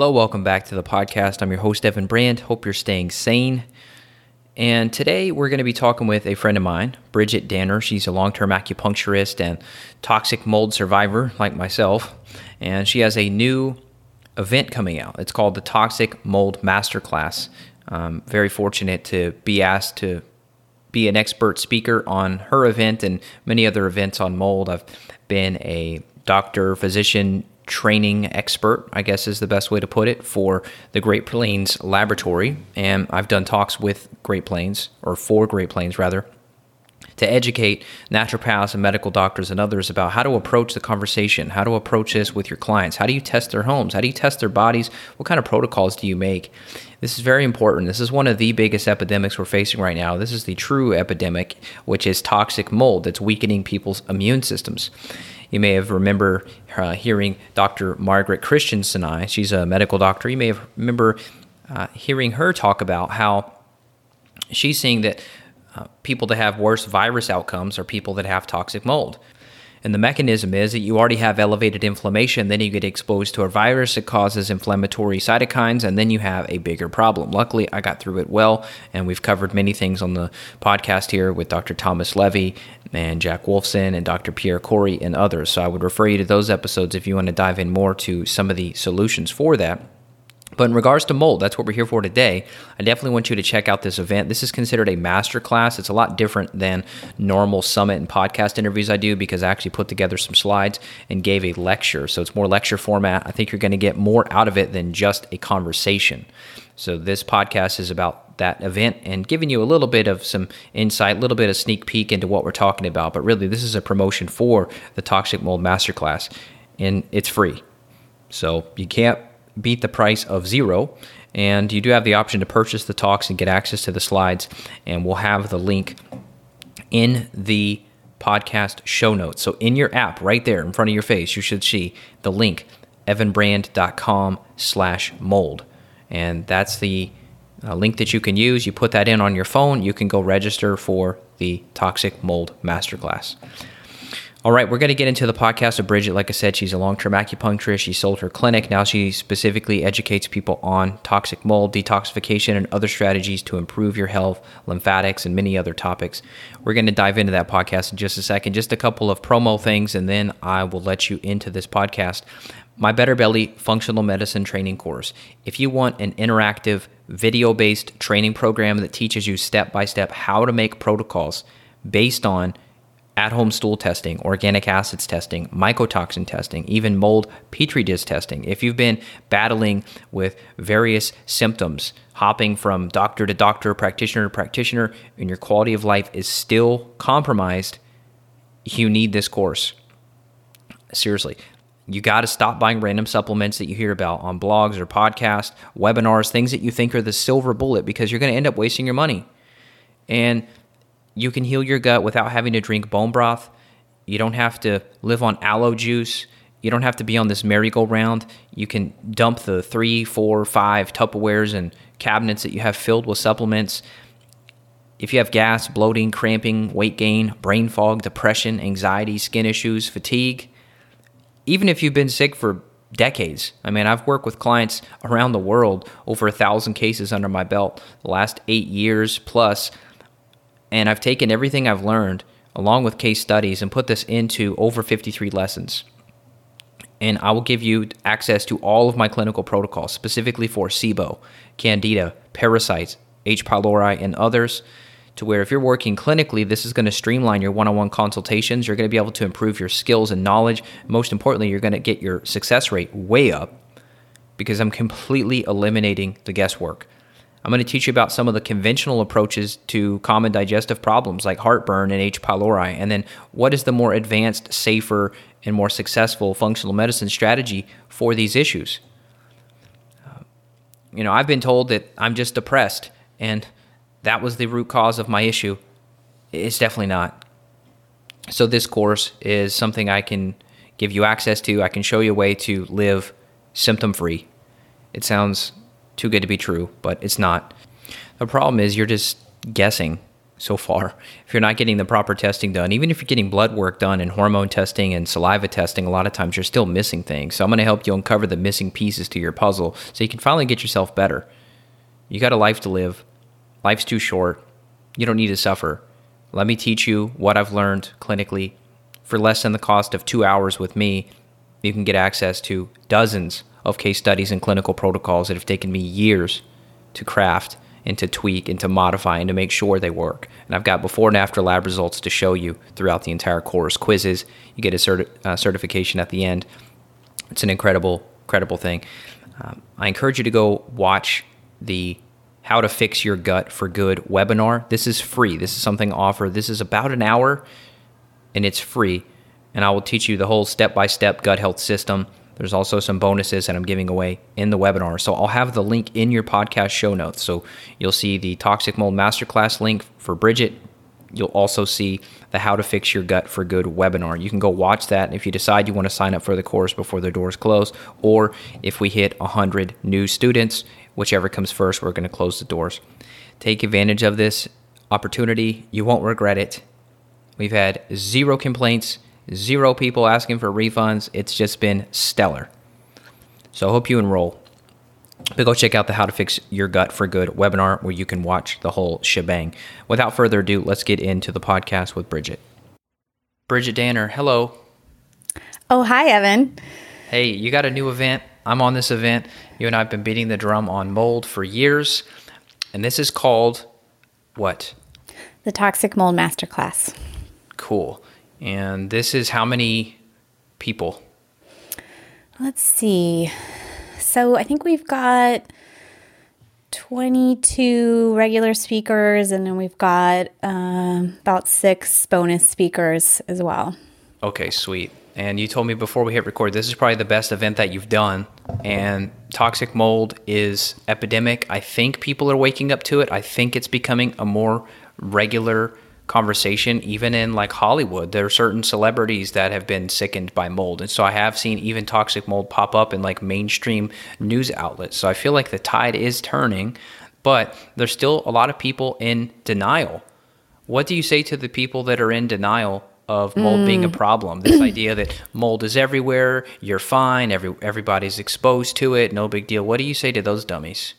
Hello, welcome back to the podcast. I'm your host, Evan Brand. Hope you're staying sane. And today we're going to be talking with a friend of mine, Bridgit Danner. She's a long term acupuncturist and toxic mold survivor like myself. And she has a new event coming out. It's called the Toxic Mold Masterclass. I'm very fortunate to be asked to be an expert speaker on her event and many other events on mold. I've been a doctor, physician, training expert, I guess is the best way to put it, for the Great Plains Laboratory. And I've done talks with Great Plains, or for Great Plains rather, to educate naturopaths and medical doctors and others about how to approach the conversation, how to approach this with your clients. How do you test their homes? How do you test their bodies? What kind of protocols do you make? This is very important. This is one of the biggest epidemics we're facing right now. This is the true epidemic, which is toxic mold that's weakening people's immune systems. You may have remember uh, hearing Dr. Margaret Christensen. I, she's a medical doctor. You may have remember uh, hearing her talk about how she's seeing that uh, people that have worse virus outcomes are people that have toxic mold. And the mechanism is that you already have elevated inflammation, then you get exposed to a virus that causes inflammatory cytokines, and then you have a bigger problem. Luckily, I got through it well, and we've covered many things on the podcast here with Dr. Thomas Levy and Jack Wolfson and Dr. Pierre Kory and others. So I would refer you to those episodes if you want to dive in more to some of the solutions for that. But in regards to mold, that's what we're here for today. I definitely want you to check out this event. This is considered a master class. It's a lot different than normal summit and podcast interviews I do because I actually put together some slides and gave a lecture. So it's more lecture format. I think you're going to get more out of it than just a conversation. So this podcast is about that event and giving you a little bit of some insight, a little bit of sneak peek into what we're talking about. But really, this is a promotion for the Toxic Mold Masterclass, and it's free. So you can't beat the price of zero. And you do have the option to purchase the talks and get access to the slides. And we'll have the link in the podcast show notes. So in your app right there in front of your face, you should see the link, evanbrand.com slash mold. And that's the uh, link that you can use. You put that in on your phone. You can go register for the Toxic Mold Masterclass. All right, we're going to get into the podcast of Bridgit. Like I said, she's a long term acupuncturist. She sold her clinic. Now she specifically educates people on toxic mold, detoxification, and other strategies to improve your health, lymphatics, and many other topics. We're going to dive into that podcast in just a second. Just a couple of promo things, and then I will let you into this podcast. My Better Belly Functional Medicine Training Course. If you want an interactive, video based training program that teaches you step by step how to make protocols based on at home stool testing, organic acids testing, mycotoxin testing, even mold petri dish testing. If you've been battling with various symptoms, hopping from doctor to doctor, practitioner to practitioner, and your quality of life is still compromised, you need this course. Seriously. You got to stop buying random supplements that you hear about on blogs or podcasts, webinars, things that you think are the silver bullet because you're going to end up wasting your money. And you can heal your gut without having to drink bone broth. You don't have to live on aloe juice. You don't have to be on this merry-go-round. You can dump the three, four, five Tupperwares and cabinets that you have filled with supplements. If you have gas, bloating, cramping, weight gain, brain fog, depression, anxiety, skin issues, fatigue, even if you've been sick for decades. I mean, I've worked with clients around the world, over a thousand cases under my belt, the last eight years plus. And I've taken everything I've learned along with case studies and put this into over 53 lessons. And I will give you access to all of my clinical protocols, specifically for SIBO, Candida, parasites, H. pylori, and others. To where if you're working clinically, this is going to streamline your one on one consultations. You're going to be able to improve your skills and knowledge. Most importantly, you're going to get your success rate way up because I'm completely eliminating the guesswork. I'm going to teach you about some of the conventional approaches to common digestive problems like heartburn and H. pylori, and then what is the more advanced, safer, and more successful functional medicine strategy for these issues. Uh, you know, I've been told that I'm just depressed, and that was the root cause of my issue. It's definitely not. So, this course is something I can give you access to. I can show you a way to live symptom free. It sounds too good to be true, but it's not. The problem is you're just guessing so far. If you're not getting the proper testing done, even if you're getting blood work done and hormone testing and saliva testing, a lot of times you're still missing things. So I'm going to help you uncover the missing pieces to your puzzle so you can finally get yourself better. You got a life to live. Life's too short. You don't need to suffer. Let me teach you what I've learned clinically. For less than the cost of two hours with me, you can get access to dozens of case studies and clinical protocols that have taken me years to craft and to tweak and to modify and to make sure they work. And I've got before and after lab results to show you throughout the entire course. Quizzes, you get a certi- uh, certification at the end. It's an incredible, incredible thing. Um, I encourage you to go watch the How to Fix Your Gut for Good webinar. This is free. This is something offered. This is about an hour and it's free. And I will teach you the whole step by step gut health system there's also some bonuses that I'm giving away in the webinar. So I'll have the link in your podcast show notes. So you'll see the Toxic Mold Masterclass link for Bridgit. You'll also see the How to Fix Your Gut for Good webinar. You can go watch that if you decide you want to sign up for the course before the doors close, or if we hit 100 new students, whichever comes first, we're going to close the doors. Take advantage of this opportunity. You won't regret it. We've had zero complaints Zero people asking for refunds. It's just been stellar. So I hope you enroll. But go check out the How to Fix Your Gut for Good webinar where you can watch the whole shebang. Without further ado, let's get into the podcast with Bridgit. Bridgit Danner, hello. Oh, hi, Evan. Hey, you got a new event. I'm on this event. You and I have been beating the drum on mold for years. And this is called what? The Toxic Mold Masterclass. Cool. And this is how many people? Let's see. So I think we've got 22 regular speakers, and then we've got um, about six bonus speakers as well. Okay, sweet. And you told me before we hit record, this is probably the best event that you've done. And toxic mold is epidemic. I think people are waking up to it. I think it's becoming a more regular conversation even in like Hollywood. There are certain celebrities that have been sickened by mold. And so I have seen even toxic mold pop up in like mainstream news outlets. So I feel like the tide is turning but there's still a lot of people in denial. What do you say to the people that are in denial of mold mm. being a mm. problem? This idea that mold is everywhere you're fine every everybody's exposed to it no big deal. What do you say to those dummies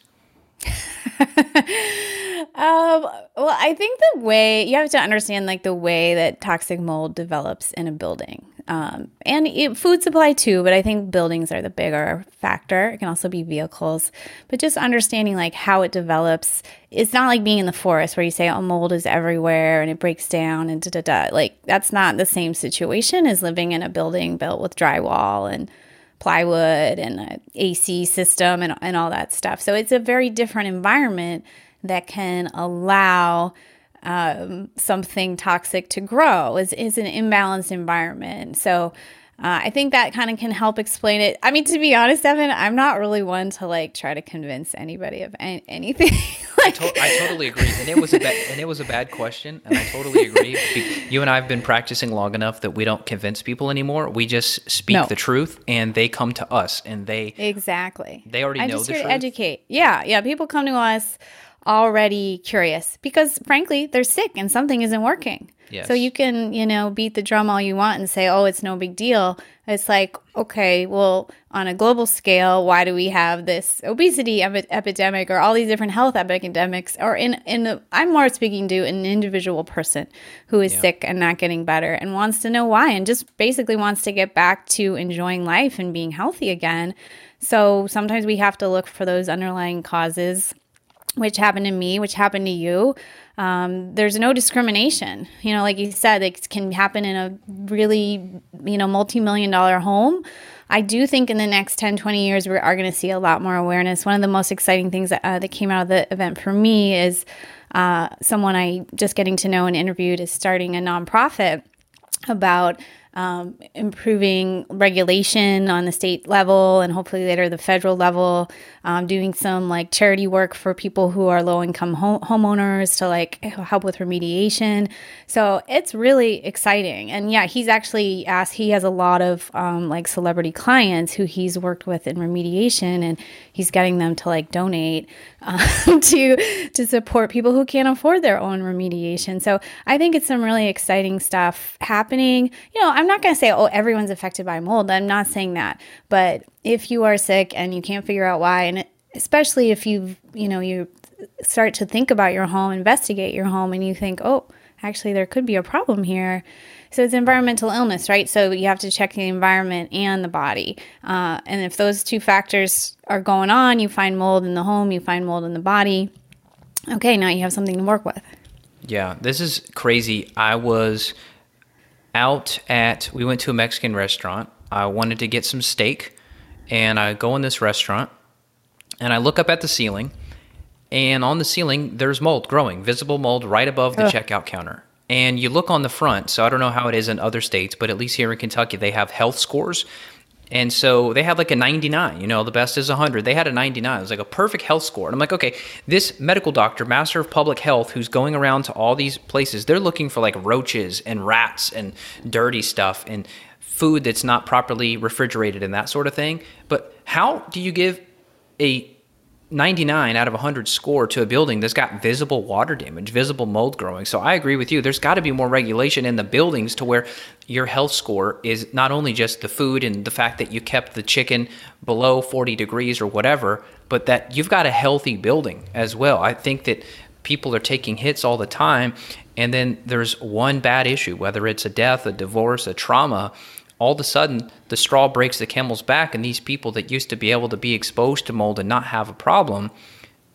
Um, well, I think the way you have to understand, like the way that toxic mold develops in a building, um, and it, food supply too. But I think buildings are the bigger factor. It can also be vehicles, but just understanding like how it develops. It's not like being in the forest where you say, "Oh, mold is everywhere and it breaks down," and da da da. Like that's not the same situation as living in a building built with drywall and plywood and an AC system and, and all that stuff. So it's a very different environment that can allow um, something toxic to grow is, is an imbalanced environment. So uh, I think that kind of can help explain it. I mean, to be honest, Evan, I'm not really one to like try to convince anybody of any- anything. like, I, to- I, totally agree, and it was a ba- and it was a bad question, and I totally agree. you and I have been practicing long enough that we don't convince people anymore. We just speak no. the truth, and they come to us, and they exactly they already I'm know just the here truth. to educate. Yeah, yeah. People come to us already curious because frankly they're sick and something isn't working yes. so you can you know beat the drum all you want and say oh it's no big deal it's like okay well on a global scale why do we have this obesity epi- epidemic or all these different health epidemics or in in the, i'm more speaking to an individual person who is yeah. sick and not getting better and wants to know why and just basically wants to get back to enjoying life and being healthy again so sometimes we have to look for those underlying causes which happened to me, which happened to you. Um, there's no discrimination. You know, like you said, it can happen in a really, you know, multi million dollar home. I do think in the next 10, 20 years, we are going to see a lot more awareness. One of the most exciting things that, uh, that came out of the event for me is uh, someone I just getting to know and interviewed is starting a nonprofit about um, improving regulation on the state level and hopefully later the federal level, um, doing some like charity work for people who are low income home- homeowners to like help with remediation. So it's really exciting. And yeah, he's actually asked, he has a lot of um, like celebrity clients who he's worked with in remediation and he's getting them to like donate uh, to to support people who can't afford their own remediation. So I think it's some really exciting stuff happening. You know, I'm not going to say oh everyone's affected by mold. I'm not saying that, but if you are sick and you can't figure out why, and especially if you you know you start to think about your home, investigate your home, and you think oh actually there could be a problem here so it's environmental illness, right? So you have to check the environment and the body. Uh, and if those two factors are going on, you find mold in the home, you find mold in the body. Okay, now you have something to work with. Yeah, this is crazy. I was out at, we went to a Mexican restaurant. I wanted to get some steak, and I go in this restaurant, and I look up at the ceiling, and on the ceiling, there's mold growing, visible mold right above the Ugh. checkout counter and you look on the front. So I don't know how it is in other states, but at least here in Kentucky, they have health scores. And so they had like a 99, you know, the best is 100. They had a 99. It was like a perfect health score. And I'm like, okay, this medical doctor, master of public health, who's going around to all these places, they're looking for like roaches and rats and dirty stuff and food that's not properly refrigerated and that sort of thing. But how do you give a 99 out of 100 score to a building that's got visible water damage, visible mold growing. So I agree with you. There's got to be more regulation in the buildings to where your health score is not only just the food and the fact that you kept the chicken below 40 degrees or whatever, but that you've got a healthy building as well. I think that people are taking hits all the time and then there's one bad issue, whether it's a death, a divorce, a trauma, all of a sudden the straw breaks the camel's back and these people that used to be able to be exposed to mold and not have a problem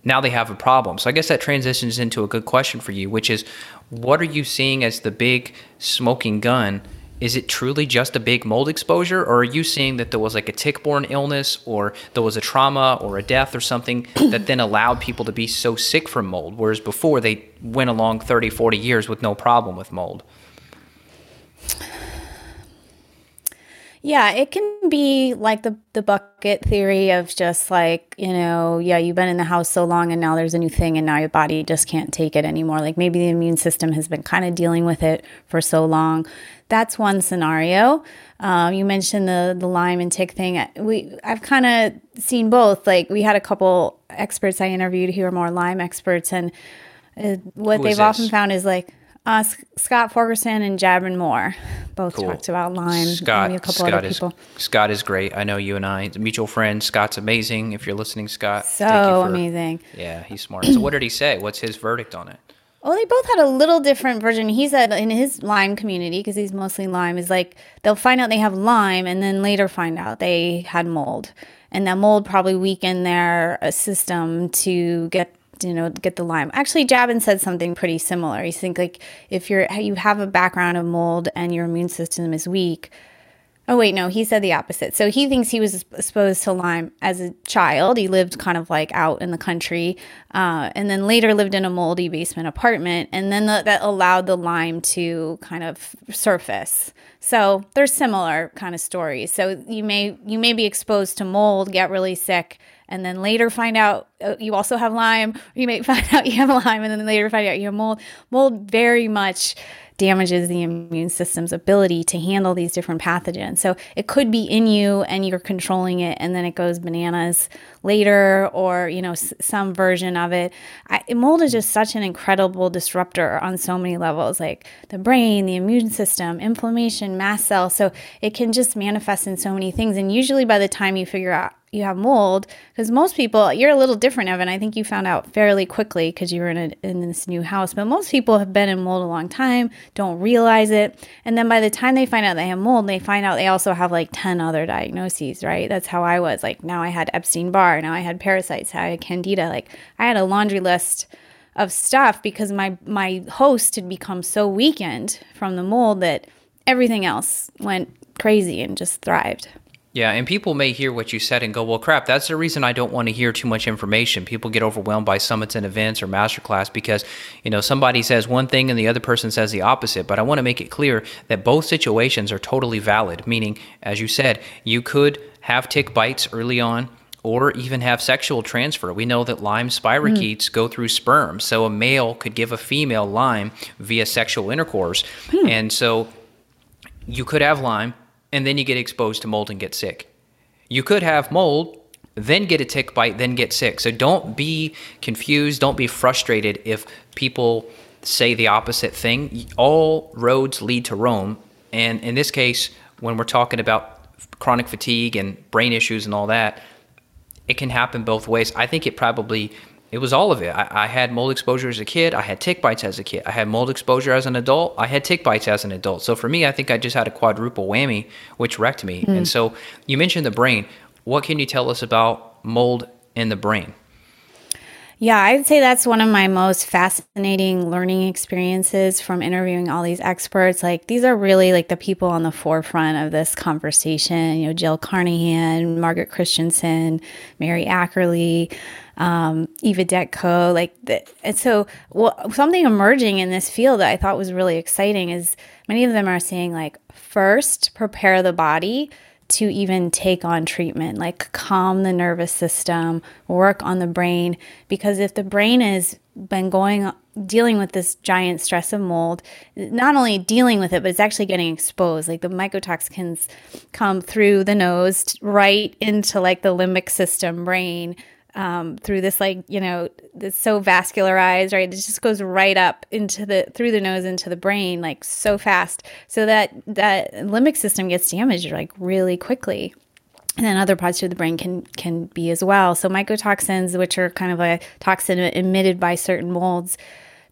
now they have a problem. So i guess that transitions into a good question for you which is what are you seeing as the big smoking gun? Is it truly just a big mold exposure or are you seeing that there was like a tick-borne illness or there was a trauma or a death or something that then allowed people to be so sick from mold whereas before they went along 30 40 years with no problem with mold Yeah, it can be like the the bucket theory of just like, you know, yeah, you've been in the house so long and now there's a new thing and now your body just can't take it anymore. Like maybe the immune system has been kind of dealing with it for so long. That's one scenario. Um, you mentioned the the Lyme and tick thing. We I've kind of seen both. Like we had a couple experts I interviewed who are more Lyme experts and uh, what they've often found is like uh, Scott Ferguson and Jaban Moore both cool. talked about Lyme. Scott, a couple Scott other is, people. Scott is great. I know you and I, mutual friend. Scott's amazing. If you're listening, Scott, so for, amazing. Yeah, he's smart. so, what did he say? What's his verdict on it? Well, they both had a little different version. He said in his Lyme community, because he's mostly Lyme, is like they'll find out they have Lyme and then later find out they had mold. And that mold probably weakened their uh, system to get you know get the Lyme actually jaban said something pretty similar. You think like if you're you have a background of mold and your immune system is weak oh wait no he said the opposite. So he thinks he was exposed to lyme as a child. He lived kind of like out in the country uh, and then later lived in a moldy basement apartment and then the, that allowed the lyme to kind of surface. So they're similar kind of stories. So you may you may be exposed to mold get really sick and then later find out uh, you also have Lyme. You may find out you have Lyme, and then later find out you have mold. Mold very much damages the immune system's ability to handle these different pathogens. So it could be in you and you're controlling it and then it goes bananas later or, you know, s- some version of it. I, mold is just such an incredible disruptor on so many levels like the brain, the immune system, inflammation, mast cells. So it can just manifest in so many things and usually by the time you figure out you have mold because most people you're a little different evan. I think you found out fairly quickly because you were in, a, in this new house but most people have been in mold a long time don't realize it and then by the time they find out they have mold they find out they also have like 10 other diagnoses right? That's how i was like now i had epstein-barr now i had parasites i had candida like i had a laundry list of stuff because my my host had become so weakened from the mold that everything else went crazy and just thrived Yeah, and people may hear what you said and go, "Well, crap, that's the reason I don't want to hear too much information." People get overwhelmed by summits and events or masterclass because, you know, somebody says one thing and the other person says the opposite. But I want to make it clear that both situations are totally valid, meaning as you said, you could have tick bites early on or even have sexual transfer. We know that Lyme spirochetes mm. go through sperm. So a male could give a female Lyme via sexual intercourse. Hmm. And so you could have Lyme and then you get exposed to mold and get sick. You could have mold, then get a tick bite, then get sick. So don't be confused, don't be frustrated if people say the opposite thing. All roads lead to Rome. And in this case, when we're talking about chronic fatigue and brain issues and all that, it can happen both ways. I think it probably it was all of it. I, I, had mold exposure as a kid. I had tick bites as a kid. I had mold exposure as an adult. I had tick bites as an adult. So for me, I think I just had a quadruple whammy, which wrecked me. Mm. And so you mentioned the brain. What can you tell us about mold in the brain? Yeah, I'd say that's one of my most fascinating learning experiences from interviewing all these experts. Like, these are really like the people on the forefront of this conversation. You know, Jill Carnahan, Margaret Christensen, Mary Ackerley um, Eva Detko, like, the, and so well, something emerging in this field that I thought was really exciting is many of them are saying like, first prepare the body to even take on treatment, like calm the nervous system, work on the brain, because if the brain has been going dealing with this giant stress of mold, not only dealing with it, but it's actually getting exposed. Like the mycotoxins come through the nose right into like the limbic system brain um, through this like you know it's so vascularized right? It just goes right up into the through the nose into the brain like so fast. So that that limbic system gets damaged like really quickly. And then other parts of the brain can can be as well. So mycotoxins which are kind of a toxin emitted by certain molds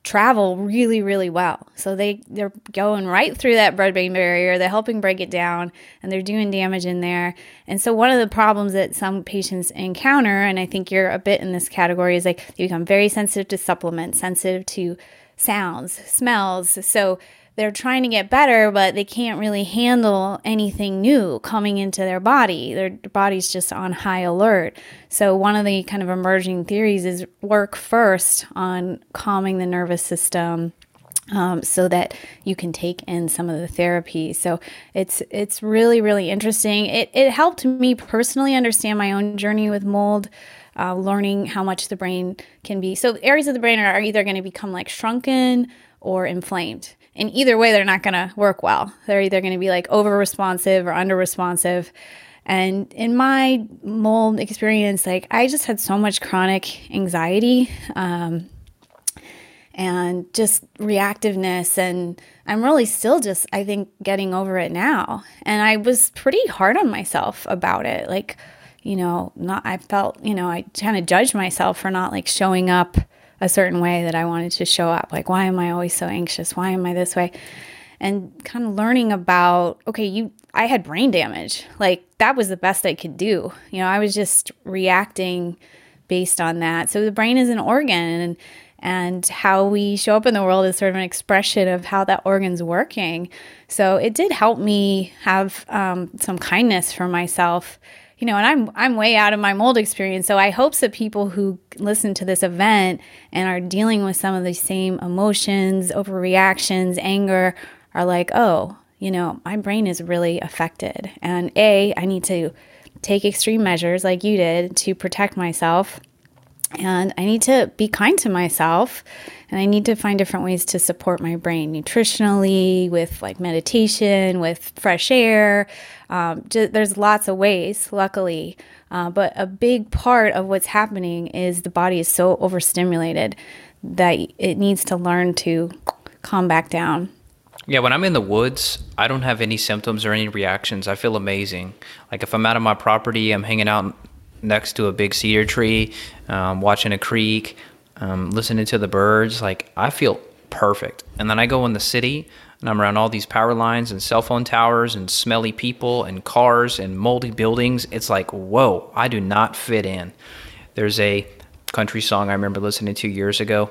travel really really well. So they they're going right through that blood brain barrier. They're helping break it down and they're doing damage in there. And so one of the problems that some patients encounter and i think you're a bit in this category is like they become very sensitive to supplements sensitive to sounds smells. So they're trying to get better, but they can't really handle anything new coming into their body. Their body's just on high alert. So, one of the kind of emerging theories is work first on calming the nervous system. Um, so that you can take in some of the therapy. So it's it's really really interesting. It it helped me personally understand my own journey with mold. Uh, learning how much the brain can be. So areas of the brain are either going to become like shrunken or inflamed. And either way, they're not going to work well. They're either going to be like over responsive or under responsive. And in my mold experience, like I just had so much chronic anxiety um, and just reactiveness. And I'm really still just, I think, getting over it now. And I was pretty hard on myself about it. Like, you know, not, I felt, you know, I kind of judged myself for not like showing up a certain way that I wanted to show up. Like, why am I always so anxious? Why am I this way? And kind of learning about, okay, you, I had brain damage. Like, that was the best I could do. You know, I was just reacting based on that. So the brain is an organ and, and how we show up in the world is sort of an expression of how that organ's working. So it did help me have um, some kindness for myself you know, and I'm I'm way out of my mold experience. So I hope that people who listen to this event and are dealing with some of the same emotions, overreactions, anger are like, "Oh, you know, my brain is really affected." And A, I need to take extreme measures like you did to protect myself. And I need to be kind to myself and I need to find different ways to support my brain nutritionally, with like meditation, with fresh air. Um, just, there's lots of ways, luckily. Uh, but a big part of what's happening is the body is so overstimulated that it needs to learn to calm back down. Yeah, when I'm in the woods, I don't have any symptoms or any reactions. I feel amazing. Like if I'm out of my property, I'm hanging out next to a big cedar tree, um, watching a creek, um, listening to the birds. Like I feel perfect. And then I go in the city and I'm around all these power lines and cell phone towers and smelly people and cars and moldy buildings. It's like, whoa, I do not fit in. There's a country song I remember listening to years ago,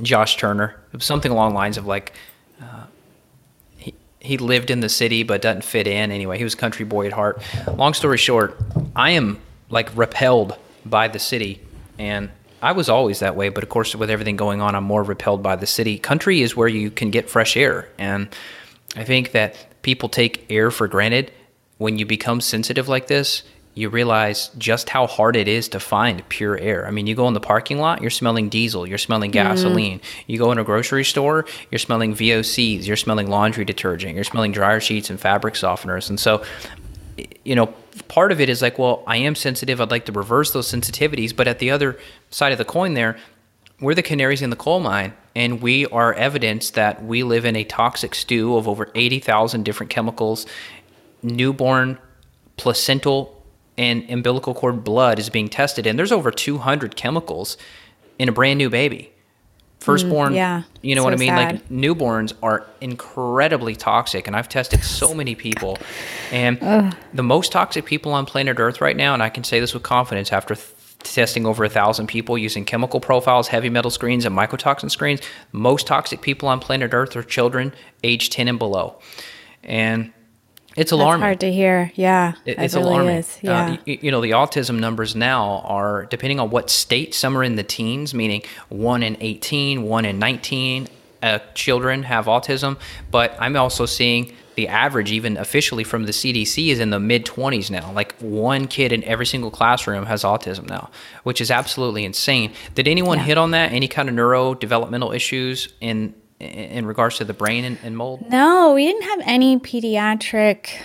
Josh Turner. Something along lines of like, uh, he, he lived in the city but doesn't fit in anyway. He was country boy at heart. Long story short, I am like repelled by the city and I was always that way, but of course with everything going on, I'm more repelled by the city. Country is where you can get fresh air and I think that people take air for granted when you become sensitive like this you realize just how hard it is to find pure air. I mean, you go in the parking lot, you're smelling diesel, you're smelling mm-hmm. gasoline. Mm. You go in a grocery store, you're smelling VOCs, you're smelling laundry detergent, you're smelling dryer sheets and fabric softeners. And so, you know, part of it is like, well, I am sensitive. I'd like to reverse those sensitivities. But at the other side of the coin, there, we're the canaries in the coal mine, and we are evidence that we live in a toxic stew of over 80,000 different chemicals, newborn, placental and umbilical cord blood is being tested, and there's over 200 chemicals in a brand new baby. Firstborn, mm, yeah, you know so what I mean? Sad. Like newborns are incredibly toxic, and I've tested so many people. And Ugh. the most toxic people on planet Earth right now, and I can say this with confidence after th- testing over a thousand people using chemical profiles, heavy metal screens, and mycotoxin screens, most toxic people on planet Earth are children age 10 and below. And it's alarming. That's hard to hear. Yeah, it, it's it really alarming. Is. Uh, yeah, uh, you, you, know the autism numbers now are depending on what state. Some are in the teens, meaning one in 18, one in 19 uh, children have autism. But I'm also seeing the average, even officially from the CDC, is in the mid 20s now. Like one kid in every single classroom has autism now, which is absolutely insane. Did anyone yeah. hit on that? Any kind of neurodevelopmental issues in in regards to the brain and, and mold? No, we didn't have any pediatric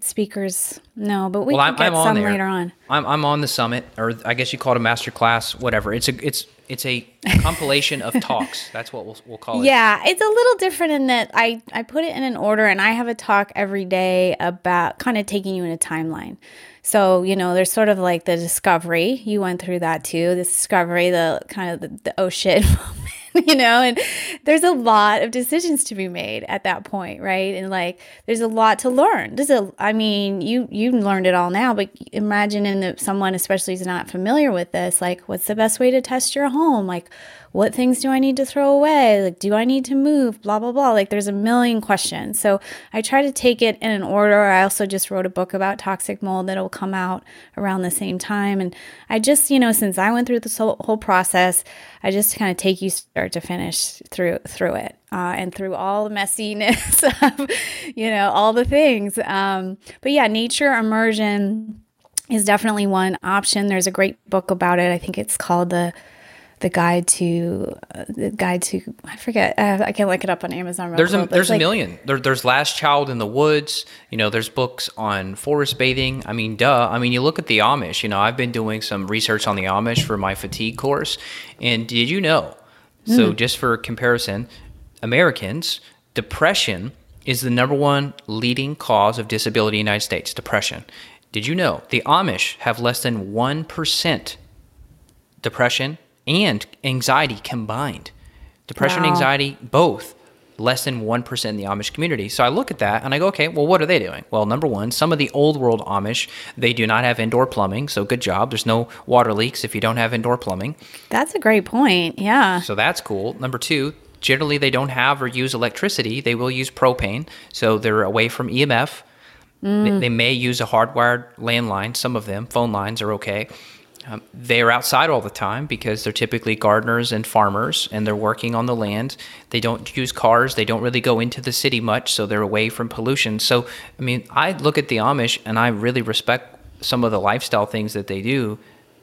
speakers. No, but we well, I'm, get I'm some later on. I'm, I'm on the summit, or I guess you call it a master class, whatever. It's a it's it's a compilation of talks. That's what we'll, we'll call it. Yeah, it's a little different in that I I put it in an order, and I have a talk every day about kind of taking you in a timeline. So, you know, there's sort of like the discovery. You went through that too. The discovery, the kind of the, the oh shit moment you know, and there's a lot of decisions to be made at that point, right? And like there's a lot to learn. There's a I mean, you you learned it all now, but imagine in the, someone especially who's not familiar with this, like what's the best way to test your home? Like what things do I need to throw away? Like, do I need to move? Blah, blah, blah. Like, there's a million questions. So I try to take it in an order. I also just wrote a book about toxic mold that'll come out around the same time. And I just, you know, since I went through this whole, whole process, I just kind of take you start to finish through through it. Uh, and through all the messiness of, you know, all the things. Um, but yeah, nature immersion is definitely one option. There's a great book about it. I think it's called the the guide to uh, the guide to I forget uh, I can't look it up on Amazon. there's a there's like, million. There, there's Last Child in the Woods. You know, there's books on forest bathing. I mean, duh. I mean, you look at the Amish. You know, I've been doing some research on the Amish for my fatigue course. And did you know? Mm. So hmm. just for comparison, Americans depression is the number one leading cause of disability in the United States. Depression. Did you know the Amish have less than one percent depression and anxiety combined. Depression, wow. anxiety, both less than 1% in the Amish community. So I look at that and I go, okay, well, what are they doing? Well, number one, some of the old world Amish, they do not have indoor plumbing. So good job. There's no water leaks if you don't have indoor plumbing. That's a great point. Yeah. So that's cool. Number two, generally they don't have or use electricity. They will use propane. So they're away from EMF. Mm. They, they may use a hardwired landline. Some of them, phone lines are okay. Um, they are outside all the time because they're typically gardeners and farmers and they're working on the land. They don't use cars. They don't really go into the city much, so they're away from pollution. So, I mean, I look at the Amish and I really respect some of the lifestyle things that they do,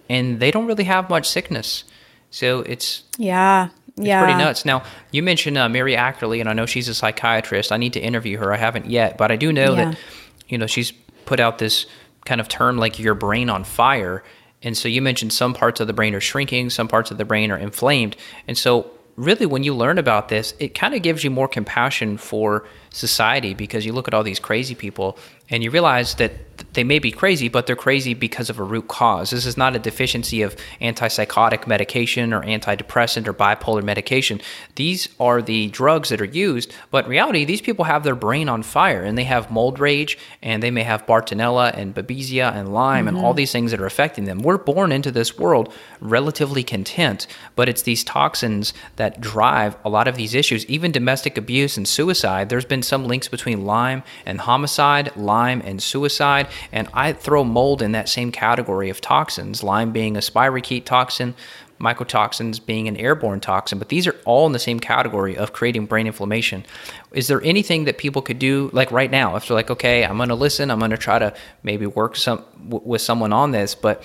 and they don't really have much sickness. So it's yeah, it's yeah, pretty nuts. Now you mentioned uh, Mary Ackerley, and I know she's a psychiatrist. I need to interview her. I haven't yet, but I do know yeah. that you know she's put out this kind of term like your brain on fire and so you mentioned some parts of the brain are shrinking, some parts of the brain are inflamed. And so really when you learn about this, it kind of gives you more compassion for society because you look at all these crazy people and you realize that they may be crazy, but they're crazy because of a root cause. This is not a deficiency of antipsychotic medication or antidepressant or bipolar medication. These are the drugs that are used, but in reality, these people have their brain on fire and they have mold rage and they may have Bartonella and Babesia and Lyme mm-hmm. and all mm-hmm. these things that are affecting them. We're born into this world relatively content, but it's these toxins that drive a lot of these issues, even domestic abuse and suicide. There's been some links between Lyme and homicide, Lyme and suicide. And I throw mold in that same category of toxins, Lyme being a spirochete toxin, mycotoxins being an airborne toxin, but these are all in the same category of creating brain inflammation. Is there anything that people could do, like right now, if they're like, okay, I'm going to listen, I'm going to try to maybe work some w- with someone on this, but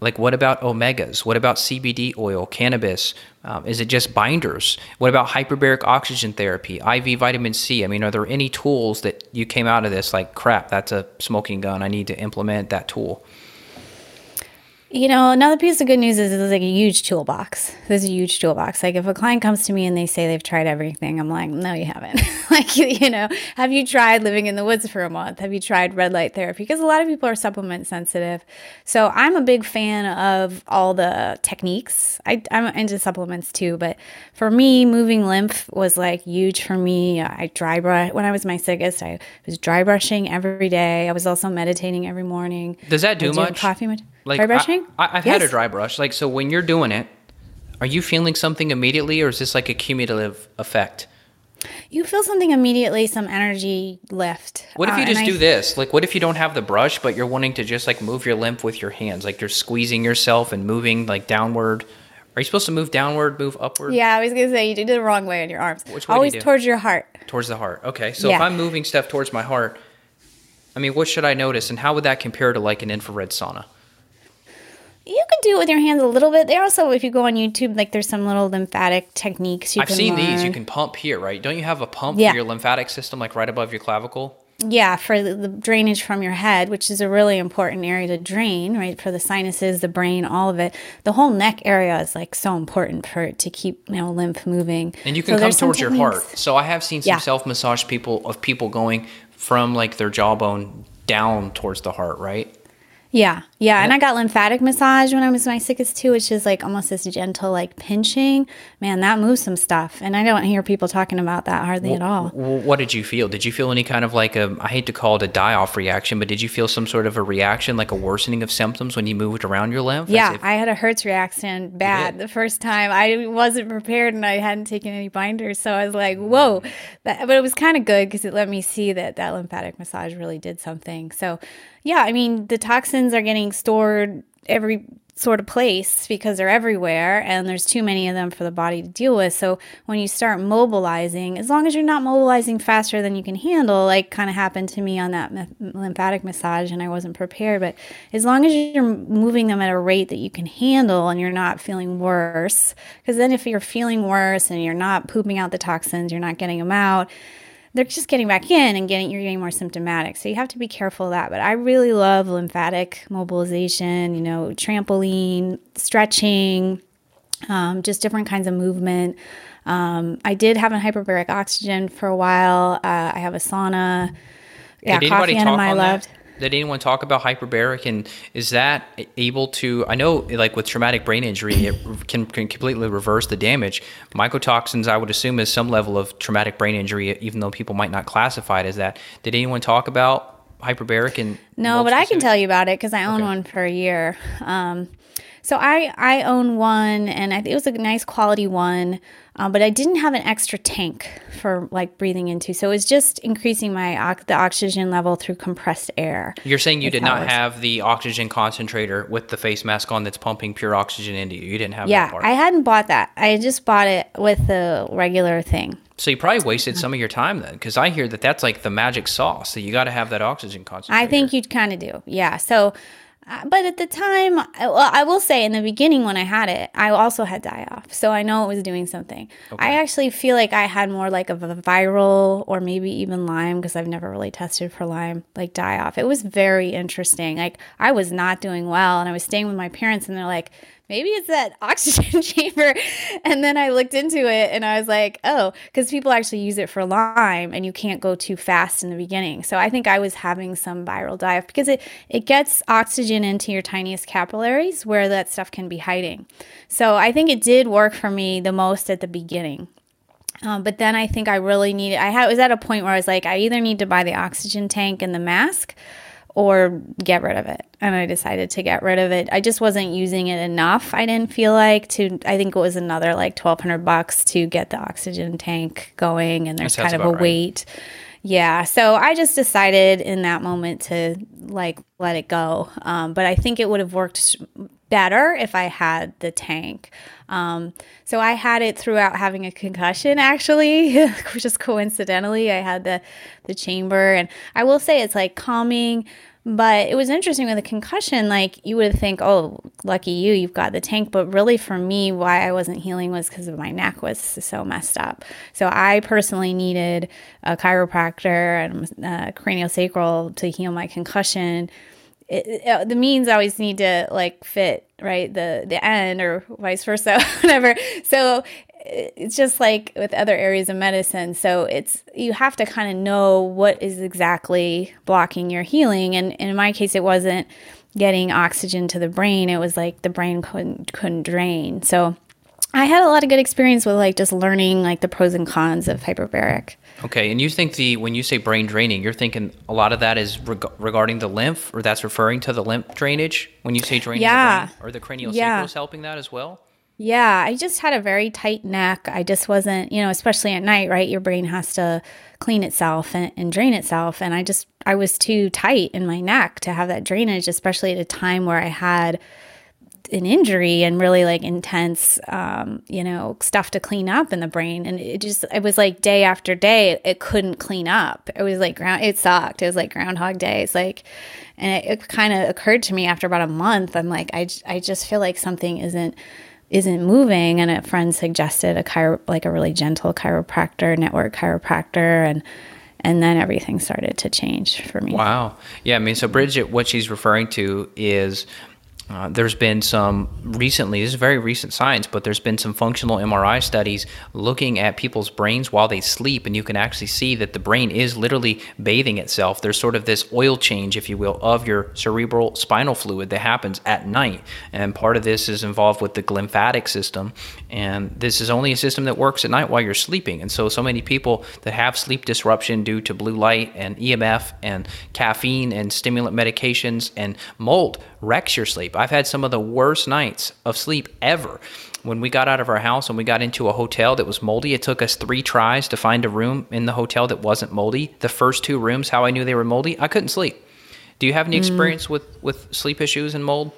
like what about omegas? What about CBD oil, cannabis? Um, is it just binders? What about hyperbaric oxygen therapy, IV vitamin C? I mean, are there any tools that you came out of this like, crap, that's a smoking gun. I need to implement that tool? You know, another piece of good news is it's like a huge toolbox. There's a huge toolbox. Like if a client comes to me and they say they've tried everything, I'm like, no, you haven't. like, you know, have you tried living in the woods for a month? Have you tried red light therapy? Because a lot of people are supplement sensitive. So I'm a big fan of all the techniques. I, I'm into supplements too, but for me, moving lymph was like huge for me. I dry brush when I was my sickest. I was dry brushing every day. I was also meditating every morning. Does that do much? Coffee. Much. Like dry brushing? I, have yes. had a dry brush. Like so, when you're doing it, are you feeling something immediately, or is this like a cumulative effect? You feel something immediately, some energy lift. What if you uh, just do this? Like, what if you don't have the brush, but you're wanting to just like move your lymph with your hands, like you're squeezing yourself and moving like downward? Are you supposed to move downward, move upward? Yeah, I was gonna say you did it the wrong way on your arms. Which way Always towards your heart. Towards the heart. Okay, so yeah. if I'm moving stuff towards my heart, I mean, what should I notice, and how would that compare to like an infrared sauna? You can do it with your hands a little bit. They also, if you go on YouTube, like there's some little lymphatic techniques you I've can seen learn. these. You can pump here, right? Don't you have a pump yeah. for your lymphatic system, like right above your clavicle? Yeah, for the, the, drainage from your head, which is a really important area to drain, right? For the sinuses, the brain, all of it. The whole neck area is like so important for it to keep you know lymph moving. And you can so come towards your heart. So I have seen some yeah. self massage people of people going from like their jawbone down towards the heart, right? Yeah, yeah, and I got lymphatic massage when I was my sickest too, which is like almost this gentle like pinching. Man, that moves some stuff, and I don't hear people talking about that hardly well, at all. What did you feel? Did you feel any kind of like a I hate to call it a die off reaction, but did you feel some sort of a reaction, like a worsening of symptoms when you moved around your lymph? Yeah, if- I had a Herx reaction bad the first time. I wasn't prepared and I hadn't taken any binders, so I was like, whoa. Mm. That, but it was kind of good because it let me see that that lymphatic massage really did something. So yeah, I mean, the toxins are getting stored every sort of place because they're everywhere and there's too many of them for the body to deal with. So when you start mobilizing, as long as you're not mobilizing faster than you can handle, like kind of happened to me on that lymphatic massage and I wasn't prepared, but as long as you're moving them at a rate that you can handle and you're not feeling worse, because then if you're feeling worse and you're not pooping out the toxins, you're not getting them out, they're just getting back in and getting you're getting more symptomatic. So you have to be careful of that. But I really love lymphatic mobilization, you know, trampoline, stretching, um, just different kinds of movement. Um, I did have a hyperbaric oxygen for a while. Uh, I have a sauna. Yeah, Did coffee enema I loved. That? Did anyone talk about hyperbaric and is that able to i know like with traumatic brain injury it can, can completely reverse the damage. Mycotoxins i would assume is some level of traumatic brain injury even though people might not classify it as that. Did anyone talk about hyperbaric and no but i can tell you about it because i own okay. one for a year. Um, so I I own one, and I, it was a nice quality one, um, but I didn't have an extra tank for like breathing into. So it was just increasing my the oxygen level through compressed air. You're saying you did not have the oxygen concentrator with the face mask on that's pumping pure oxygen into you. You didn't have that part? yeah, I hadn't bought that. I just bought it with the regular thing. So you probably wasted some of your time then, because I hear that that's like the magic sauce. That you got to have that oxygen concentrator. I think you kind of do. Yeah. So Uh, but at the time, well, I will say in the beginning when I had it, I also had die off. So I know it was doing something. Okay. I actually feel like I had more like of a viral or maybe even Lyme because I've never really tested for Lyme, like die off. It was very interesting. Like I was not doing well and I was staying with my parents and they're like, maybe it's that oxygen chamber. And then I looked into it and I was like, oh, because people actually use it for Lyme and you can't go too fast in the beginning. So I think I was having some viral off because it, it gets oxygen into your tiniest capillaries where that stuff can be hiding. So I think it did work for me the most at the beginning. Um, but then I think I really needed, I had, was at a point where I was like, I either need to buy the oxygen tank and the mask or get rid of it. And I decided to get rid of it. I just wasn't using it enough. I didn't feel like to I think it was another like 1200 bucks to get the oxygen tank going and there's kind of a right. wait. Yeah, so I just decided in that moment to like let it go. Um, but I think it would have worked better if I had the tank. Um, so I had it throughout having a concussion, actually, just coincidentally. I had the the chamber, and I will say it's like calming. But it was interesting with a concussion. Like you would think, oh, lucky you, you've got the tank. But really, for me, why I wasn't healing was because my neck was so messed up. So I personally needed a chiropractor and uh, a craniosacral to heal my concussion it, it, uh, the means always need to like fit right the the end or vice versa whatever so it's just like with other areas of medicine so it's you have to kind of know what is exactly blocking your healing and, and in my case it wasn't getting oxygen to the brain it was like the brain couldn't couldn't drain so i had a lot of good experience with like just learning like the pros and cons of hyperbaric Okay, and you think the when you say brain draining, you're thinking a lot of that is reg- regarding the lymph, or that's referring to the lymph drainage when you say draining yeah. the brain, or the cranial yeah. helping that as well. Yeah, I just had a very tight neck. I just wasn't, you know, especially at night, right? Your brain has to clean itself and, and drain itself, and I just I was too tight in my neck to have that drainage, especially at a time where I had an injury and really like intense um, you know stuff to clean up in the brain. And it just it was like day after day it couldn't clean up. It was like ground it sucked. It was like groundhog day. It's like and it, it kind of occurred to me after about a month i'm like I, I just feel like something isn't isn't moving. And a friend suggested a chiro like a really gentle chiropractor network chiropractor. And and then everything started to change for me. Wow. Yeah i mean so bridgit what she's referring to is uh, there's been some recently, this is very recent science, but there's been some functional MRI studies looking at people's brains while they sleep, and you can actually see that the brain is literally bathing itself. There's sort of this oil change, if you will, of your cerebral spinal fluid that happens at night. And part of this is involved with the glymphatic system. And this is only a system that works at night while you're sleeping. And so, so many people that have sleep disruption due to blue light and EMF and caffeine and stimulant medications and mold wrecks your sleep. I've had some of the worst nights of sleep ever. When we got out of our house and we got into a hotel that was moldy, it took us three tries to find a room in the hotel that wasn't moldy. The first two rooms, how I knew they were moldy, I couldn't sleep. Do you have any mm. experience mm. with, with sleep issues and mold?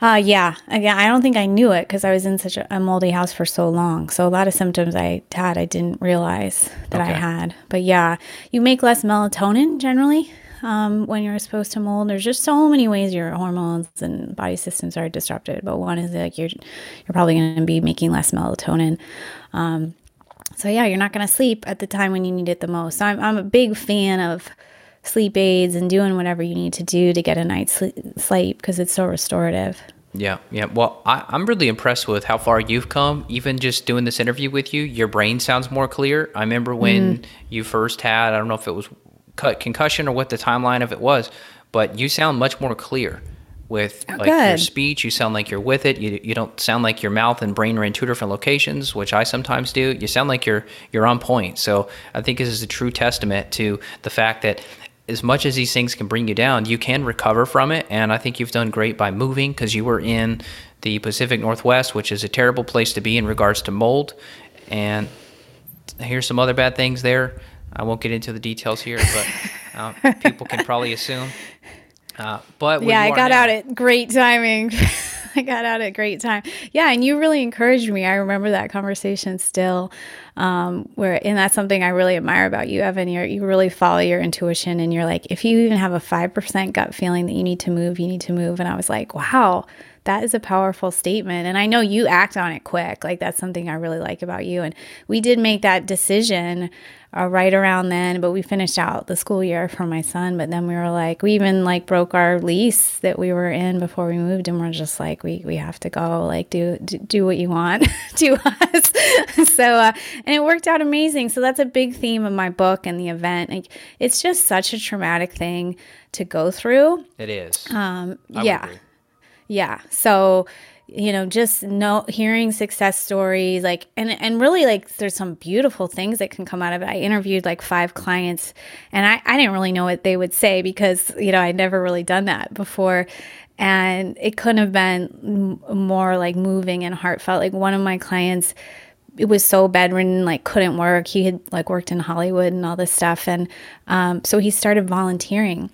Uh, yeah. Again, I don't think I knew it because I was in such a, a, moldy house for so long. So a lot of symptoms I had, I didn't realize that okay. I had. But yeah, you make less melatonin generally um, when you're exposed to mold. There's just so many ways your hormones and body systems are disrupted. But one is like you're you're probably going to be making less melatonin. Um, so yeah, you're not going to sleep at the time when you need it the most. So I'm I'm a big fan of sleep aids and doing whatever you need to do to get a night's sleep because it's so restorative. Yeah, yeah. Well, I, am really impressed with how far you've come. Even just doing this interview with you, your brain sounds more clear. I remember when mm. you first had, I don't know if it was concussion or what the timeline of it was, but you sound much more clear with oh, like good. your speech. You sound like you're with it. You, you don't sound like your mouth and brain are in two different locations, which I sometimes do. You sound like you're you're on point. So I think this is a true testament to the fact that as much as these things can bring you down, you can recover from it. And I think you've done great by moving because you were in the Pacific Northwest, which is a terrible place to be in regards to mold. And here's some other bad things there. I won't get into the details here, but uh, people can probably assume. Uh, but yeah, I got now, out at great timing. I got out at great time. Yeah, and you really encouraged me. I remember that conversation still. Um, where and that's something I really admire about you, Evan. you you really follow your intuition, and you're like, if you even have a five percent gut feeling that you need to move, you need to move. And I was like, wow, that is a powerful statement. And I know you act on it quick. Like that's something I really like about you. And we did make that decision uh, right around then, but we finished out the school year for my son. But then we were like, we even like broke our lease that we were in before we moved, and we're just like, we we have to go, like do do, do what you want to us. so uh, and it worked out amazing. So that's a big theme of my book and the event. Like it's just such a traumatic thing to go through. It is. Um, yeah, yeah. So you know just know hearing success stories like and and really like there's some beautiful things that can come out of it. I interviewed like five clients and i i didn't really know what they would say because you know i'd never really done that before. And it couldn't have been more like moving and heartfelt. Like one of my clients it was so bedridden like couldn't work. He had like worked in hollywood and all this stuff. And um, so he started volunteering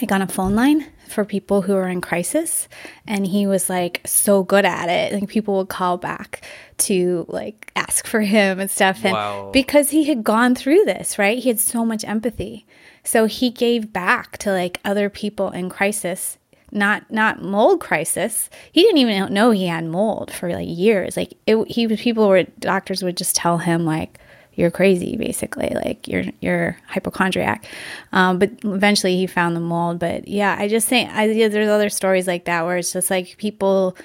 like on a phone line for people who are in crisis and he was like so good at it. Like people would call back to like ask for him and stuff and wow. because he had gone through this right? He had so much empathy. So he gave back to like other people in crisis not not mold crisis. He didn't even know he had mold for like years. Like it, he people were doctors would just tell him like you're crazy basically like you're you're hypochondriac. Um, but eventually he found the mold but yeah i just think I, there's other stories like that where it's just like people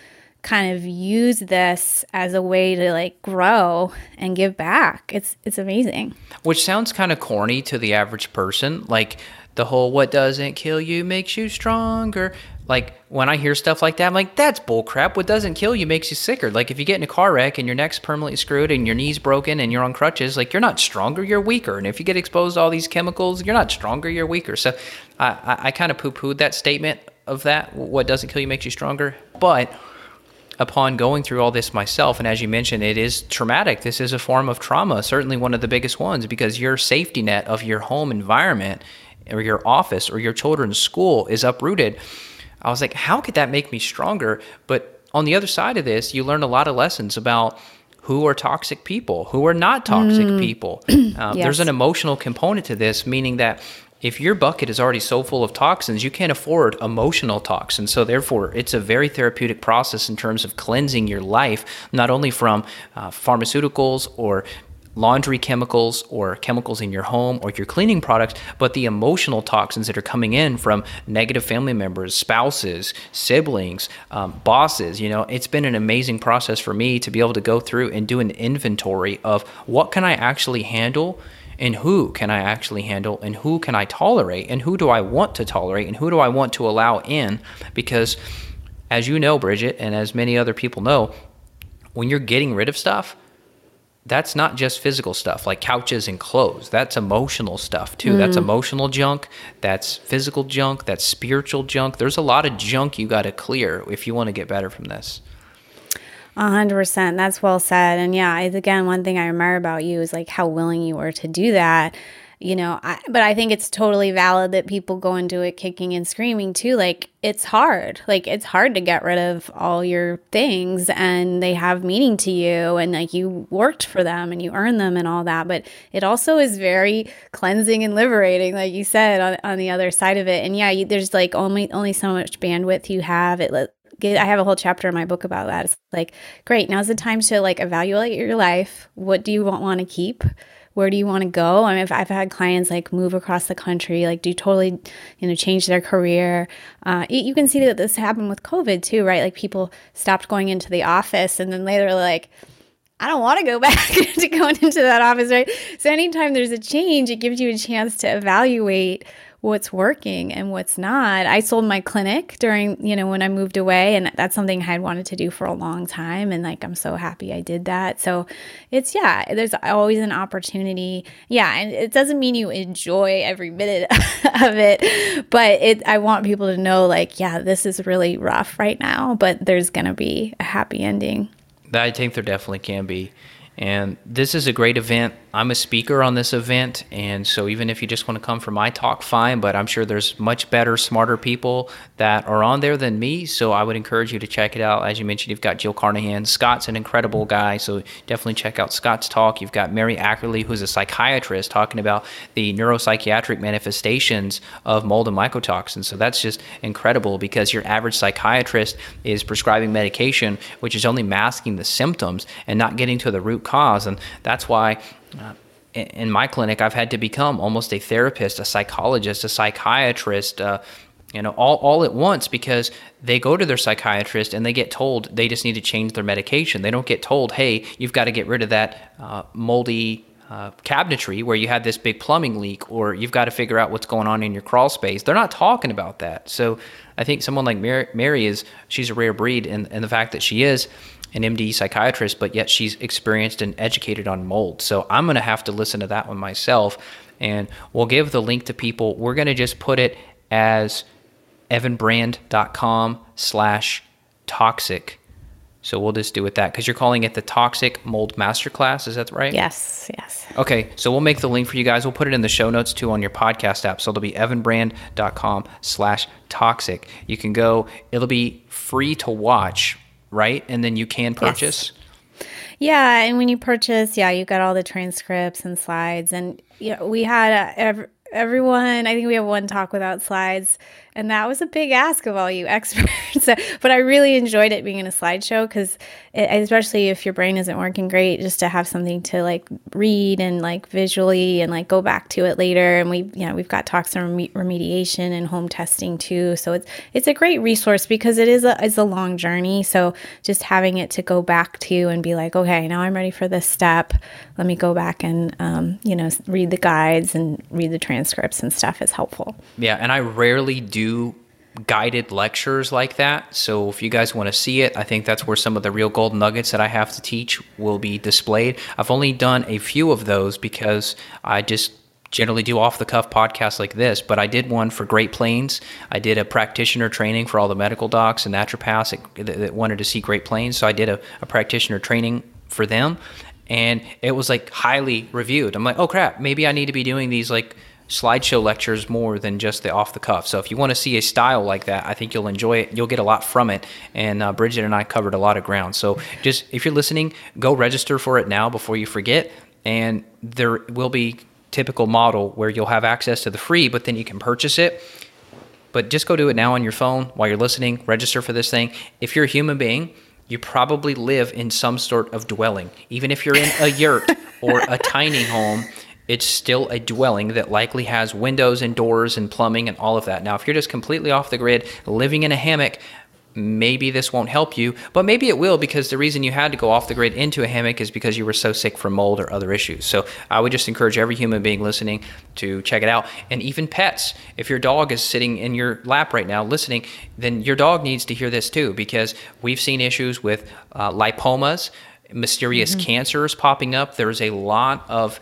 kind of use this as a way to like grow and give back it's it's amazing which sounds kind of corny to the average person like the whole what doesn't kill you makes you stronger like when I hear stuff like that, I'm like, that's bullcrap. What doesn't kill you makes you sicker. Like if you get in a car wreck and your neck's permanently screwed and your knee's broken and you're on crutches, like you're not stronger, you're weaker. And if you get exposed to all these chemicals, you're not stronger, you're weaker. So I, I, I kind of poo pooed that statement of that. What doesn't kill you makes you stronger. But upon going through all this myself, and as you mentioned, it is traumatic. This is a form of trauma, certainly one of the biggest ones, because your safety net of your home environment or your office or your children's school is uprooted I was like, how could that make me stronger? But on the other side of this, you learn a lot of lessons about who are toxic people, who are not toxic mm. people. Yes. There's an emotional component to this, meaning that if your bucket is already so full of toxins, you can't afford emotional toxins. So, therefore, it's a very therapeutic process in terms of cleansing your life, not only from uh, pharmaceuticals or laundry chemicals or chemicals in your home or your cleaning products, but the emotional toxins that are coming in from negative family members, spouses, siblings, um, bosses. You know, it's been an amazing process for me to be able to go through and do an inventory of what can I actually handle and who can I actually handle and who can I tolerate and who do I want to tolerate and who do I want to allow in because as you know Bridgit and as many other people know when you're getting rid of stuff that's not just physical stuff like couches and clothes. That's emotional stuff too. Mm. That's emotional junk. That's physical junk. That's spiritual junk. There's a lot of junk you got to clear if you want to get better from this. A hundred percent. That's well said. And yeah, again, one thing I admire about you is like how willing you were to do that. You know I, but i think it's totally valid that people go into it kicking and screaming too. Like it's hard. Like it's hard to get rid of all your things and they have meaning to you and like you worked for them and you earned them and all that. But it also is very cleansing and liberating like you said on, on the other side of it. And yeah you, there's like only only so much bandwidth you have. It I have a whole chapter in my book about that. It's like, great, now's the time to like evaluate your life. What do you want, want to keep? where do you want to go? I mean, I've, I've, had clients like move across the country, like do totally, you know, change their career. Uh, you can see that this happened with COVID too, right? Like people stopped going into the office and then later like, I don't want to go back to going into that office, right? So anytime there's a change, it gives you a chance to evaluate what's working and what's not. I sold my clinic during, you know, when I moved away, and that's something I had wanted to do for a long time. And like, I'm so happy I did that. So it's, yeah, there's always an opportunity. Yeah. And it doesn't mean you enjoy every minute of it, but it, I want people to know, like, yeah, this is really rough right now, but there's going to be a happy ending. I think there definitely can be. And this is a great event. I'm a speaker on this event, and so even if you just want to come for my talk, fine. But I'm sure there's much better, smarter people that are on there than me. So I would encourage you to check it out. As you mentioned, you've got Jill Carnahan. Scott's an incredible guy, so definitely check out Scott's talk. You've got Mary Ackerley, who's a psychiatrist, talking about the neuropsychiatric manifestations of mold and mycotoxins. So that's just incredible because your average psychiatrist is prescribing medication, which is only masking the symptoms and not getting to the root cause. And that's why in my clinic, I've had to become almost a therapist, a psychologist, a psychiatrist, uh, you know, all, all at once because they go to their psychiatrist and they get told they just need to change their medication. They don't get told, hey, you've got to get rid of that uh, moldy uh, cabinetry where you had this big plumbing leak or you've got to figure out what's going on in your crawl space. They're not talking about that. So I think someone like Mary, Mary is, she's a rare breed and, and the fact that she is an MD psychiatrist, but yet she's experienced and educated on mold. So I'm going to have to listen to that one myself. And we'll give the link to people. We're going to just put it as evanbrand.com slash toxic. So we'll just do with that because you're calling it the Toxic Mold Masterclass. Is that right? Yes, yes. Okay, so we'll make the link for you guys. We'll put it in the show notes too on your podcast app. So it'll be evanbrand.com slash toxic. You can go, it'll be free to watch right? And then you can purchase. Yes. Yeah, and when you purchase, yeah, you got all the transcripts and slides, and yeah, we had uh, a, every, everyone. I think we have one talk without slides and that was a big ask of all you experts. but I really enjoyed it being in a slideshow because, especially if your brain isn't working great, just to have something to like read and like visually and like go back to it later. And we, you know, we've got talks on remediation and home testing too. So it's it's a great resource because it is a it's a long journey. So just having it to go back to and be like, okay, now I'm ready for this step. Let me go back and um, you know read the guides and read the transcripts and stuff is helpful. Yeah, and I rarely do guided lectures like that. So if you guys want to see it, I think that's where some of the real gold nuggets that I have to teach will be displayed. I've only done a few of those because I just generally do off the cuff podcasts like this, but I did one for Great Plains. I did a practitioner training for all the medical docs and naturopaths that, that wanted to see Great Plains. So I did a, a practitioner training for them and it was like highly reviewed. I'm like, oh crap, maybe I need to be doing these like slideshow lectures more than just the off the cuff. So if you want to see a style like that, I think you'll enjoy it. You'll get a lot from it. And uh, Bridgit and I covered a lot of ground. So just if you're listening, go register for it now before you forget. And there will be typical model where you'll have access to the free, but then you can purchase it. But just go do it now on your phone while you're listening. Register for this thing. If you're a human being, you probably live in some sort of dwelling. Even if you're in a yurt or a tiny home, it's still a dwelling that likely has windows and doors and plumbing and all of that. Now, if you're just completely off the grid, living in a hammock, maybe this won't help you, but maybe it will because the reason you had to go off the grid into a hammock is because you were so sick from mold or other issues. So I would just encourage every human being listening to check it out. And even pets, if your dog is sitting in your lap right now listening, then your dog needs to hear this too because we've seen issues with uh, lipomas, mysterious mm-hmm. cancers popping up. There's a lot of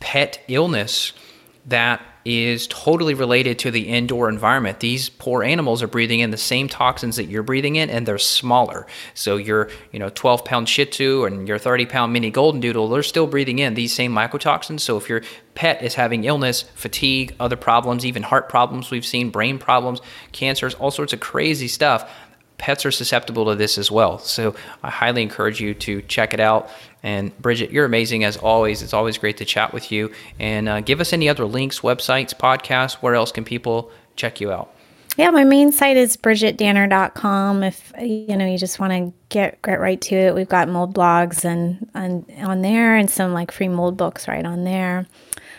pet illness that is totally related to the indoor environment. These poor animals are breathing in the same toxins that you're breathing in, and they're smaller. So your, you know, 12 pound Shih Tzu and your 30 pound mini Golden Doodle, they're still breathing in these same mycotoxins. So if your pet is having illness, fatigue, other problems, even heart problems, we've seen brain problems, cancers, all sorts of crazy stuff pets are susceptible to this as well. So I highly encourage you to check it out. And Bridgit, you're amazing as always. It's always great to chat with you. And uh, give us any other links, websites, podcasts. Where else can people check you out? Yeah, my main site is bridgitdanner.com. If you know you just want to get get right to it, we've got mold blogs and, and on there, and some like free mold books right on there.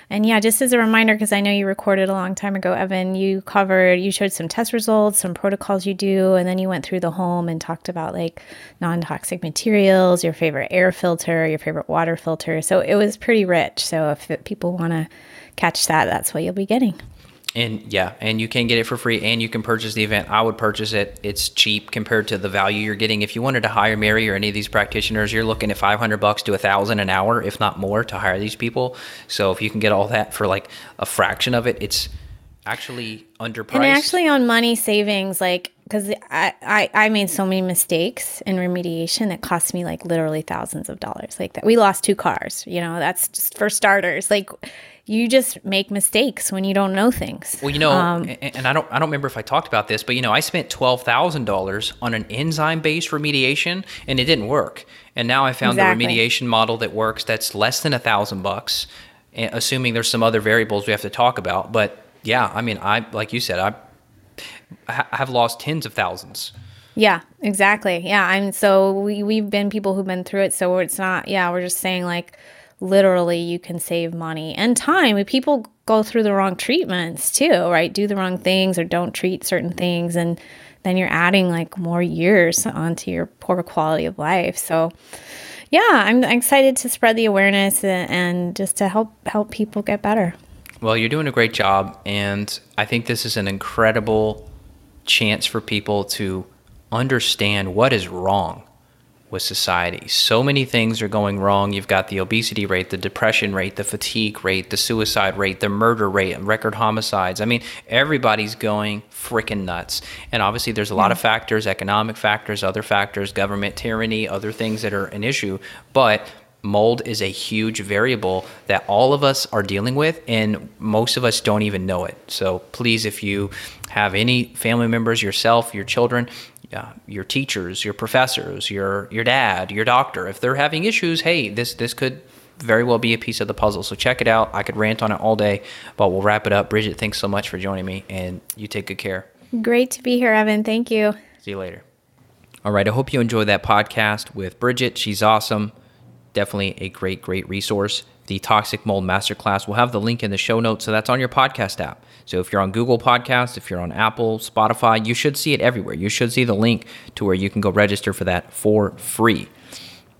And yeah, just as a reminder, because I know you recorded a long time ago, Evan, you covered, you showed some test results, some protocols you do, and then you went through the home and talked about like non toxic materials, your favorite air filter, your favorite water filter. So it was pretty rich. So if people want to catch that, that's what you'll be getting and yeah, and you can get it for free and you can purchase the event. I would purchase it. It's cheap compared to the value you're getting. If you wanted to hire Mary or any of these practitioners, you're looking at 500 bucks to a thousand an hour, if not more to hire these people. So if you can get all that for like a fraction of it, it's actually underpriced. And actually on money savings, like because I, I I made so many mistakes in remediation that cost me like literally thousands of dollars. Like that, we lost two cars. You know, that's just for starters. Like you just make mistakes when you don't know things. Well, you know, um, and I don't I don't remember if I talked about this, but you know, I spent twelve thousand dollars on an enzyme based remediation, and it didn't work. And now I found exactly. the remediation model that works. That's less than a thousand bucks, assuming there's some other variables we have to talk about. But yeah, I mean, I like you said, I I have lost tens of thousands. Yeah, exactly. Yeah, I'm so we we've been people who've been through it, so it's not. Yeah, we're just saying like literally you can save money and time. People go through the wrong treatments too, right? Do the wrong things or don't treat certain things, and then you're adding like more years onto your poor quality of life. So. Yeah, I'm excited to spread the awareness and just to help help people get better. Well, you're doing a great job, and I think this is an incredible chance for people to understand what is wrong with society. So many things are going wrong. You've got the obesity rate, the depression rate, the fatigue rate, the suicide rate, the murder rate, and record homicides. I mean, everybody's going freaking nuts. And obviously, there's a lot of mm-hmm. factors economic factors, other factors, government tyranny, other things that are an issue. But mold is a huge variable that all of us are dealing with and most of us don't even know it so please if you have any family members yourself your children uh, your teachers your professors your your dad your doctor if they're having issues hey this this could very well be a piece of the puzzle. So check it out. I could rant on it all day but we'll wrap it up. Bridgit thanks so much for joining me and you take good care. Great to be here evan. Thank you. See you later. All right i hope you enjoyed that podcast with bridgit. She's awesome definitely a great, great resource. The Toxic Mold Masterclass. We'll have the link in the show notes. So that's on your podcast app. So if you're on Google Podcast, if you're on Apple, Spotify, you should see it everywhere. You should see the link to where you can go register for that for free.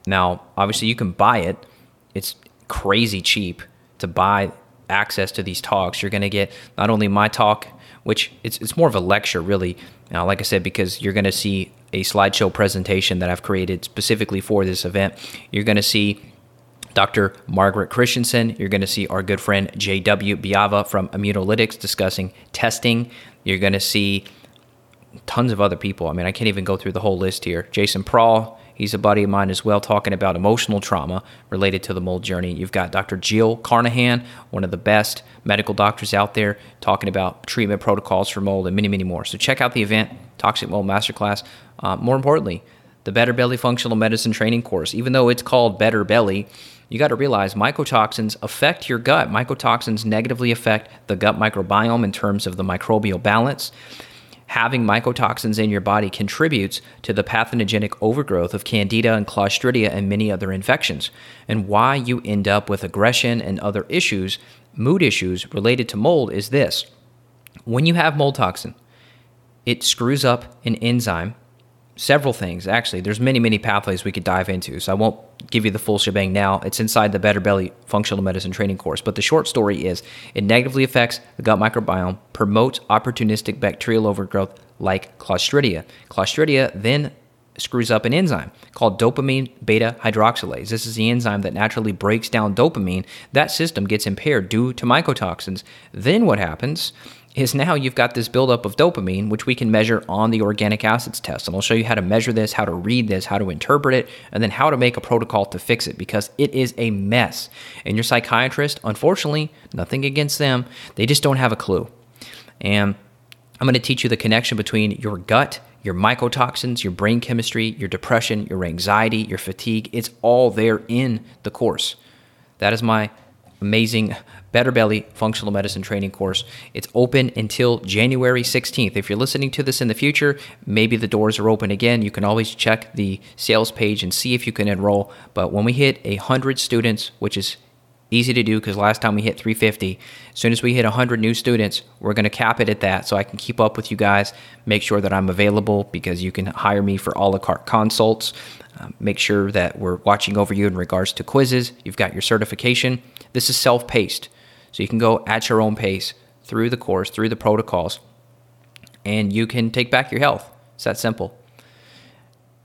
Now, obviously, you can buy it. It's crazy cheap to buy access to these talks. You're going to get not only my talk, which it's, it's more of a lecture, really. Now, like I said, because you're going to see a slideshow presentation that I've created specifically for this event. You're going to see Dr. Margaret Christensen. You're going to see our good friend J.W. Biava from Immunolytics discussing testing. You're going to see tons of other people. I mean, I can't even go through the whole list here. Jason Prall, he's a buddy of mine as well, talking about emotional trauma related to the mold journey. You've got Dr. Jill Carnahan, one of the best medical doctors out there, talking about treatment protocols for mold and many, many more. So check out the event, Toxic Mold Masterclass. Uh, more importantly, the Better Belly Functional Medicine Training Course. Even though it's called Better Belly, you got to realize mycotoxins affect your gut. Mycotoxins negatively affect the gut microbiome in terms of the microbial balance. Having mycotoxins in your body contributes to the pathogenic overgrowth of candida and clostridia and many other infections. And why you end up with aggression and other issues, mood issues related to mold is this. When you have mold toxin, it screws up an enzyme several things actually there's many many pathways we could dive into so i won't give you the full shebang now it's inside the better belly functional medicine training course but the short story is it negatively affects the gut microbiome promotes opportunistic bacterial overgrowth like clostridia clostridia then screws up an enzyme called dopamine beta hydroxylase. This is the enzyme that naturally breaks down dopamine. That system gets impaired due to mycotoxins. Then what happens is now you've got this buildup of dopamine, which we can measure on the organic acids test. And I'll show you how to measure this, how to read this, how to interpret it, and then how to make a protocol to fix it because it is a mess. And your psychiatrist, unfortunately, nothing against them, they just don't have a clue. And I'm going to teach you the connection between your gut, your mycotoxins, your brain chemistry, your depression, your anxiety, your fatigue. It's all there in the course. That is my amazing Better Belly Functional Medicine Training course. It's open until January 16th. If you're listening to this in the future, maybe the doors are open again. You can always check the sales page and see if you can enroll. But when we hit 100 students, which is easy to do because last time we hit 350 as soon as we hit 100 new students we're going to cap it at that so i can keep up with you guys make sure that i'm available because you can hire me for a la carte consults uh, make sure that we're watching over you in regards to quizzes you've got your certification this is self-paced so you can go at your own pace through the course, through the protocols, and you can take back your health. It's that simple.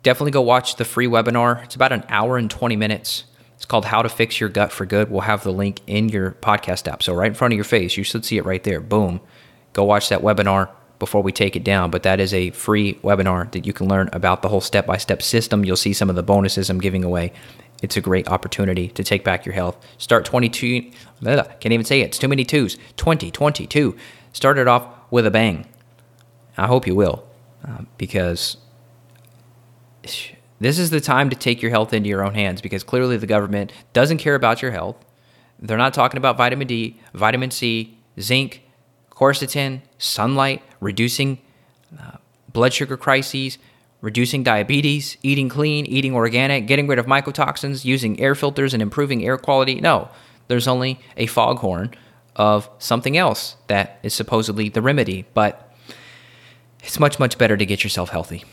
Definitely go watch the free webinar. It's about an hour and 20 minutes. It's called How to Fix Your Gut for Good. We'll have the link in your podcast app. So, right in front of your face, you should see it right there. Boom. go watch that webinar before we take it down. But that is a free webinar that you can learn about the whole step by step system. You'll see some of the bonuses I'm giving away. It's a great opportunity to take back your health. Start 22, can't even say it, it's too many twos. 2022. Start it off with a bang. I hope you will, uh, because this is the time to take your health into your own hands because clearly the government doesn't care about your health. They're not talking about vitamin D, vitamin C, zinc, quercetin, sunlight, reducing uh, blood sugar crises, reducing diabetes, eating clean, eating organic, getting rid of mycotoxins, using air filters, and improving air quality. No, there's only a foghorn of something else that is supposedly the remedy, but it's much, much better to get yourself healthy.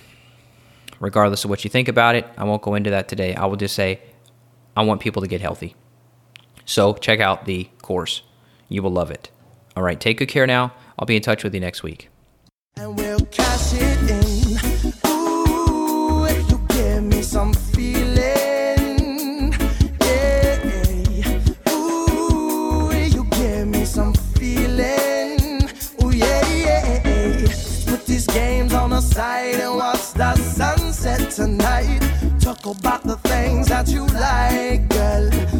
Regardless of what you think about it, I won't go into that today. I will just say I want people to get healthy. So check out the course. You will love it. All right, take good care now. I'll be in touch with you next week. tonight. Talk about the things that you like, girl.